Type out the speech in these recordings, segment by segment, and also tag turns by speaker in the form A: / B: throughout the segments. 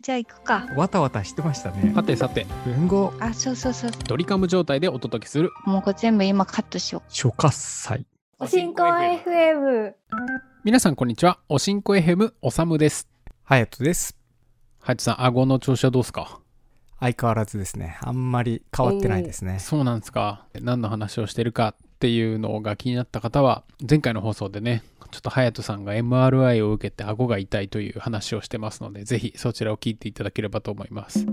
A: じゃあ行くか。
B: わたわたしてましたね。
C: さてさて、
B: 文豪
A: あ、そうそうそう。
C: ドリカム状態でお届けする
A: もうこれ全部今カットしよ
B: 初喝祭。
D: おしんこ FM。
C: 皆さんこんにちは。おしんこ FM おさむです。
B: ハヤトです。
C: ハヤトさん、顎の調子はどうですか？
B: 相変わらずですね。あんまり変わってないですね。
C: そうなんですか。何の話をしてるかっていうのが気になった方は、前回の放送でね、ちょっとハヤトさんが MRI を受けて顎が痛いという話をしてますので、ぜひそちらを聞いていただければと思います。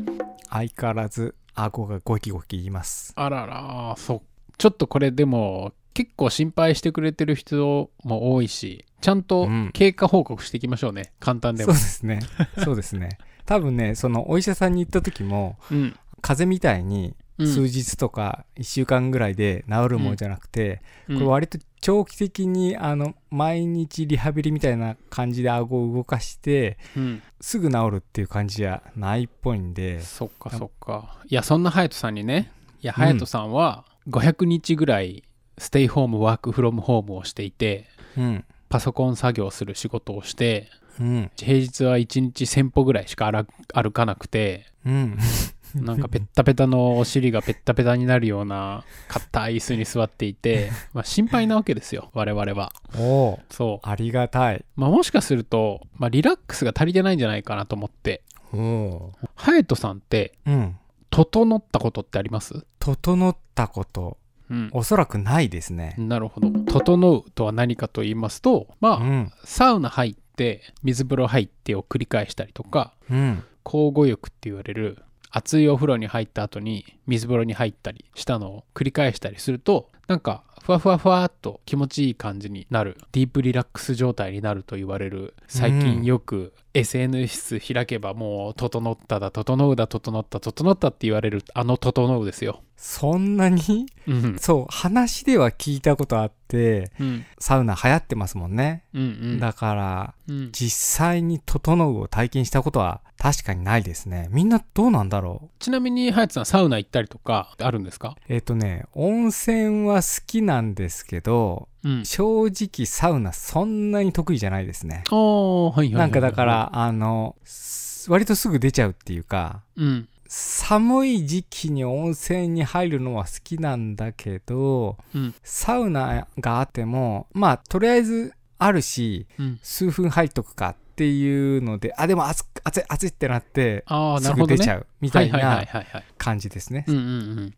B: 相変わらず顎がゴキゴキ言います。
C: あらら、そう。ちょっとこれでも、結構心配してくれてる人も多いし、ちゃんと
B: うん
C: 経過報告していきましょうね。簡単でも
B: そうで。すね。そうですね。多分ね、そのお医者さんに行った時も、
C: うん。
B: 風邪みたいに
C: うん
B: 数日とか1週間ぐらいで治るものじゃなくて、
C: うん。
B: これ割と長期的にあの毎日リハビリみたいな感じで顎を動かして
C: うん。
B: すぐ治るっていう感じじゃないっぽいんで。
C: そっかそっか。いや、そんなハヤトさんにね、いや、ハヤトさんは500日ぐらいステイホーム、ワークフロムホームをしていて、
B: うん。
C: パソコン作業する仕事をして、
B: うん。
C: 平日は1日1000歩ぐらいしか歩歩かなくて、
B: うん
C: なんかペッタペタのお尻がペッタペタになるような硬い椅子に座っていて、まあ心配なわけですよ、我々は。
B: おお
C: そう。
B: ありがたい。
C: まあもしかすると、まあリラックスが足りてないんじゃないかなと思って、
B: おお
C: ハヤトさんって、
B: うん。
C: 整ったことってあります？
B: 整ったこと。
C: うん。
B: おそらくないですね。
C: なるほど。整うとは何かと言いますと、まあ、
B: うん。
C: サウナ入って、水風呂入ってを繰り返したりとか、
B: うん。
C: 交互浴って言われる、熱いお風呂に入った後に水風呂に入ったりしたのを繰り返したりすると、なんか、ふわふわふわっと気持ちいい感じになる、ディープリラックス状態になると言われる、最近よく SNS 開けばもう、整っただ、整うだ、整った、整ったって言われる、あの整うですよ。
B: そんなに？
C: うん。
B: そう話では聞いたことあって
C: うん。
B: サウナ流行ってますもんね
C: うん。うん。
B: だから
C: うん
B: 実際に整うを体験したことは確かにないですねみんなどうなんだろう？
C: ちなみに、ハヤトさん、サウナ行ったりとかあるんですか？
B: えっ、とね温泉は好きなんですけど
C: うん。
B: 正直サウナそんなに得意じゃないですね。なんかだか、らあのす割とすぐ出ちゃうっていうか
C: うん。
B: 寒い時期に温泉に入るのは好きなんだけど
C: うん。
B: サウナがあってもまあとりあえずあるし
C: うん。
B: 数分入っとくかっていうのであでも熱い熱いってなって
C: ああ、な
B: す。ぐ出ちゃうみたいな。感じですね。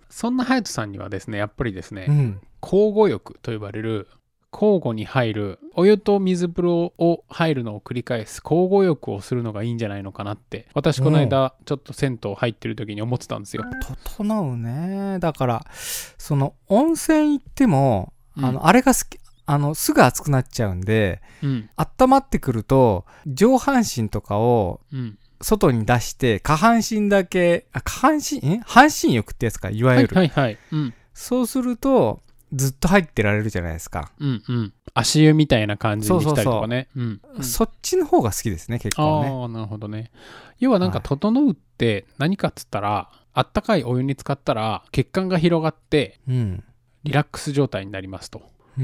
C: そんなハヤトさんにはですね、やっぱりですね、
B: うん
C: 交互浴と呼ばれる、交互に入る、お湯と水風呂を入るのを繰り返す交互浴をするのがいいんじゃないのかなって、私この間、ちょっと銭湯入ってる時に思ってたんですよ。
B: 整うねだからその温泉行っても、
C: うん
B: あのあれが好きあのすぐ熱くなっちゃうんで
C: うん。
B: 温まってくると上半身とかを
C: うん。
B: 外に出して下半身だけあ下半身ん？半身浴ってやつかいわ
C: はい
B: ゆる、
C: はいはい。うん。
B: そうするとずっと入ってられるじゃないですか、
C: うんうん。足湯みたいな感じにしたりとかね。
B: そっちの方が好きですね結構ね
C: ああ、なるほどね。要はなんか、
B: はい
C: 整うって何かっつったら、あったかいお湯に浸かったら、血管が広がって、
B: うん
C: リラックス状態になりますと。で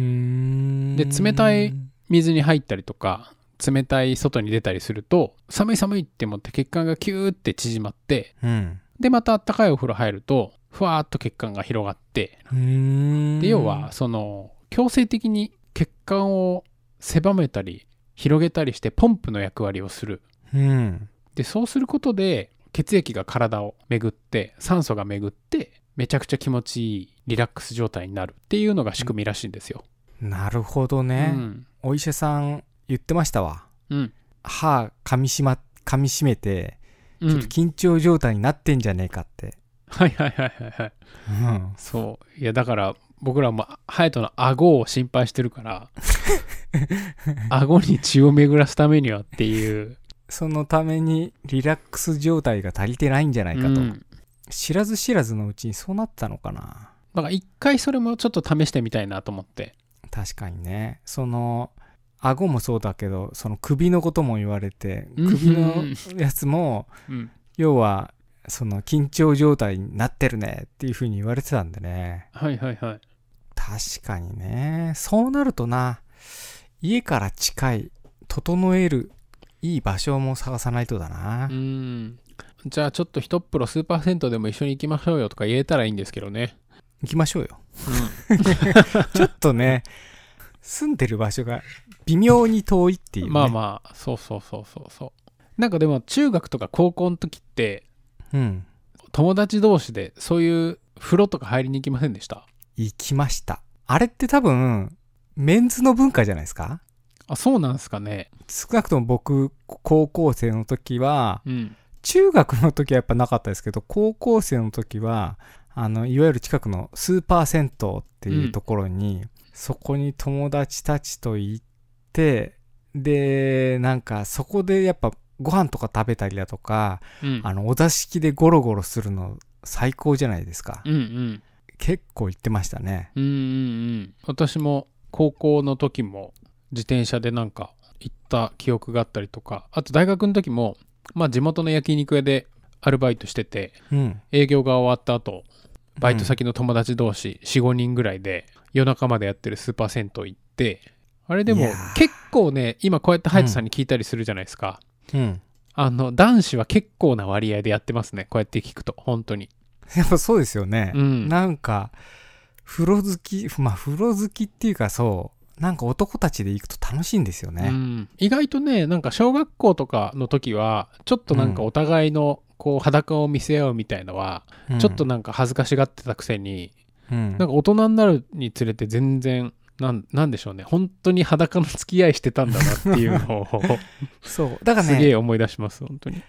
C: 冷たい水に入ったりとか、冷たい外に出たりすると、寒い寒いって思って血管がキューって縮まって、
B: うん
C: で、またあったかいお風呂入ると、ふわーっと血管が広がって、で、要は、その、強制的に血管を狭めたり、広げたりして、ポンプの役割をする。
B: うん
C: で、そうすることで、血液が体を巡って、酸素が巡って、めちゃくちゃ気持ちいいリラックス状態になるっていうのが仕組みらしいんですよ。
B: なるほど
C: う
B: ね、
C: ん。
B: お医者さん言ってましたわ
C: うん。
B: 歯噛みしま噛みしめて
C: うん
B: ちょっと。緊張状態になってんじゃねえかって、
C: はいはいはいはいはい。
B: うん
C: そう。いや、だから、僕らも、ハヤトの顎を心配してるから、顎に血を巡らすためにはっていう。
B: そのためにリラックス状態が足りてないんじゃないかと、
C: うん
B: 知らず知らずのうちにそうなったのかな
C: だから、一回それもちょっと試してみたいなと思って。
B: 確かにねその顎もそうだけどその首のことも言われて
C: うん
B: 首のやつも
C: うん。
B: 要はその緊張状態になってるねっていう風に言われてたんでね
C: はいはいはい。
B: 確かにねそうなるとな家から近い整えるいい場所も探さないとだな
C: うん。じゃあちょっと一プロスーパー銭湯でも一緒に行きましょうよとか言えたらいいんですけどね。
B: 行きましょうよ。ちょっとね、住んでる場所が微妙に遠いっていう、ね。
C: まあまあ、そうそうそうそうそう。なんかでも中学とか高校の時って、
B: うん。
C: 友達同士でそういう風呂とか入りに行きませんでした？
B: 行きました。あれって多分、メンズの文化じゃないですか？
C: あ、そうなんすかね。
B: 少なくとも僕、高校生の時は、
C: うん。
B: 中学の時はやっぱなかったですけど、高校生の時は、あの、いわゆる近くのスーパー銭湯っていうところに、そこに友達たちと行って、で、なんかそこでやっぱご飯とか食べたりだとか、
C: うん。
B: あの、お座敷でゴロゴロするの最高じゃないですか。
C: うんうん。
B: 結構行ってましたね。
C: うんうんうん。私も高校の時も自転車でなんか行った記憶があったりとか、あと大学の時も、まあ地元の焼肉屋でアルバイトしてて、
B: うん。
C: 営業が終わった後、バイト先の友達同士4、5人ぐらいで夜中までやってるスーパー銭湯行って、あれでも結構ね、今こうやってハヤトさんに聞いたりするじゃないですか。
B: うん。
C: あの、男子は結構な割合でやってますね。こうやって聞くと、本当に。
B: やっぱそうですよね。
C: うん
B: なんか、風呂好き、まあ風呂好きっていうかそう、なんか男たちで行くと楽しいんですよね。
C: うん、意外とねなんか小学校とかの時はちょっとなんかお互いのこう裸を見せ合うみたいのは、
B: うん
C: ちょっとなんか恥ずかしがってたくせに、
B: うん
C: なんか大人になるにつれて全然なんなんでしょうね。本当に裸の付き合いしてたんだなっていうのを
B: そう。だから
C: すげ
B: ね、
C: え思い出します本当に。
B: 好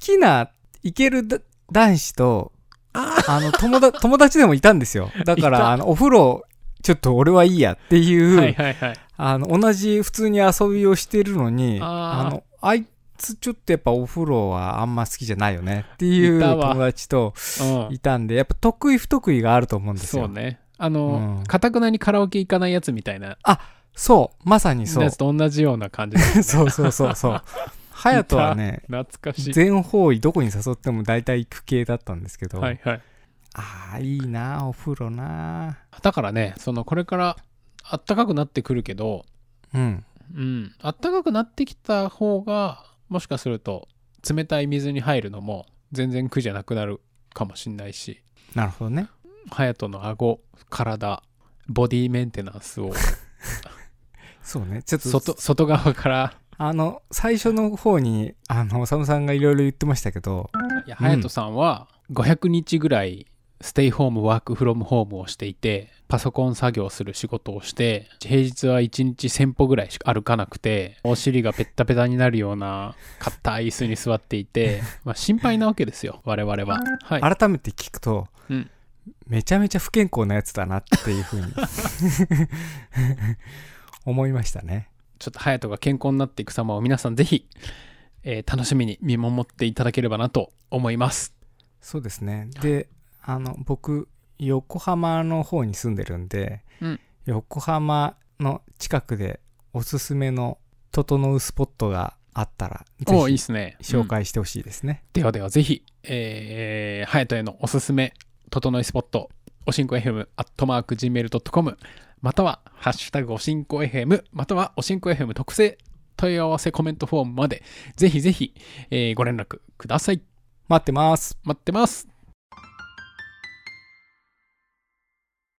B: きな、いけるだ男子と、あの、友達、友達でもいたんですよ。だから、あの、お風呂、ちょっと俺はいいやっていう、
C: はいはいはい。
B: あの、同じ普通に遊びをしてるのに、
C: あ
B: の、あいつちょっとやっぱお風呂はあんま好きじゃないよねっていう友達と
C: うん。
B: いたんで、やっぱ得意不得意があると思うんですよ。
C: そうねあの
B: うん
C: かたくなにカラオケ行かないやつみたいな
B: そう、まさにそう
C: やつ。と同じような感じね
B: そうそうそうそう。ハヤトはね、
C: 懐かしい
B: 全方位どこに誘っても大体行く系だったんですけど、
C: はいはい
B: ああ、いいな、お風呂な。
C: だからねそのこれからあったかくなってくるけど
B: うん。
C: うん、あったかくなってきた方がもしかすると冷たい水に入るのも全然苦じゃなくなるかもしんないし
B: なるほどね。
C: 隼人の顎体ボディメンテナンスを。
B: そうね。ちょっと、
C: 外外側から。
B: あの、最初の方に、あの、おさむさんがいろいろ言ってましたけど、
C: いや隼人さんは500日ぐらいステイホームワークフロムホームをしていてパソコン作業する仕事をして平日は1日1000歩ぐらいしか歩かなくてお尻がペッタペタになるような硬い椅子に座っていて、まあ、心配なわけですよ我々は。はい、
B: 改めて聞くと、
C: うん
B: めちゃめちゃ不健康なやつだなっていうふうに 思いましたね。
C: ちょっと隼人が健康になっていく様を皆さんぜひ、えー楽しみに見守っていただければなと思います。
B: そうですね。で、あの、僕、横浜の方に住んでるんで、
C: うん
B: 横浜の近くでおすすめの整うスポットがあったら、ぜ
C: っすね。
B: ひ紹
C: うん
B: 介してほしいですね。
C: ではではぜひ、えー、隼人へのおすすめ、整いスポット、おしんこ FM、アットマーク Gmail.com、または、ハッシュタグおしんこ FM、または、おしんこ FM 特製問い合わせコメントフォームまで、ぜひぜひ、えーご連絡ください。
B: 待ってます。
C: 待ってます。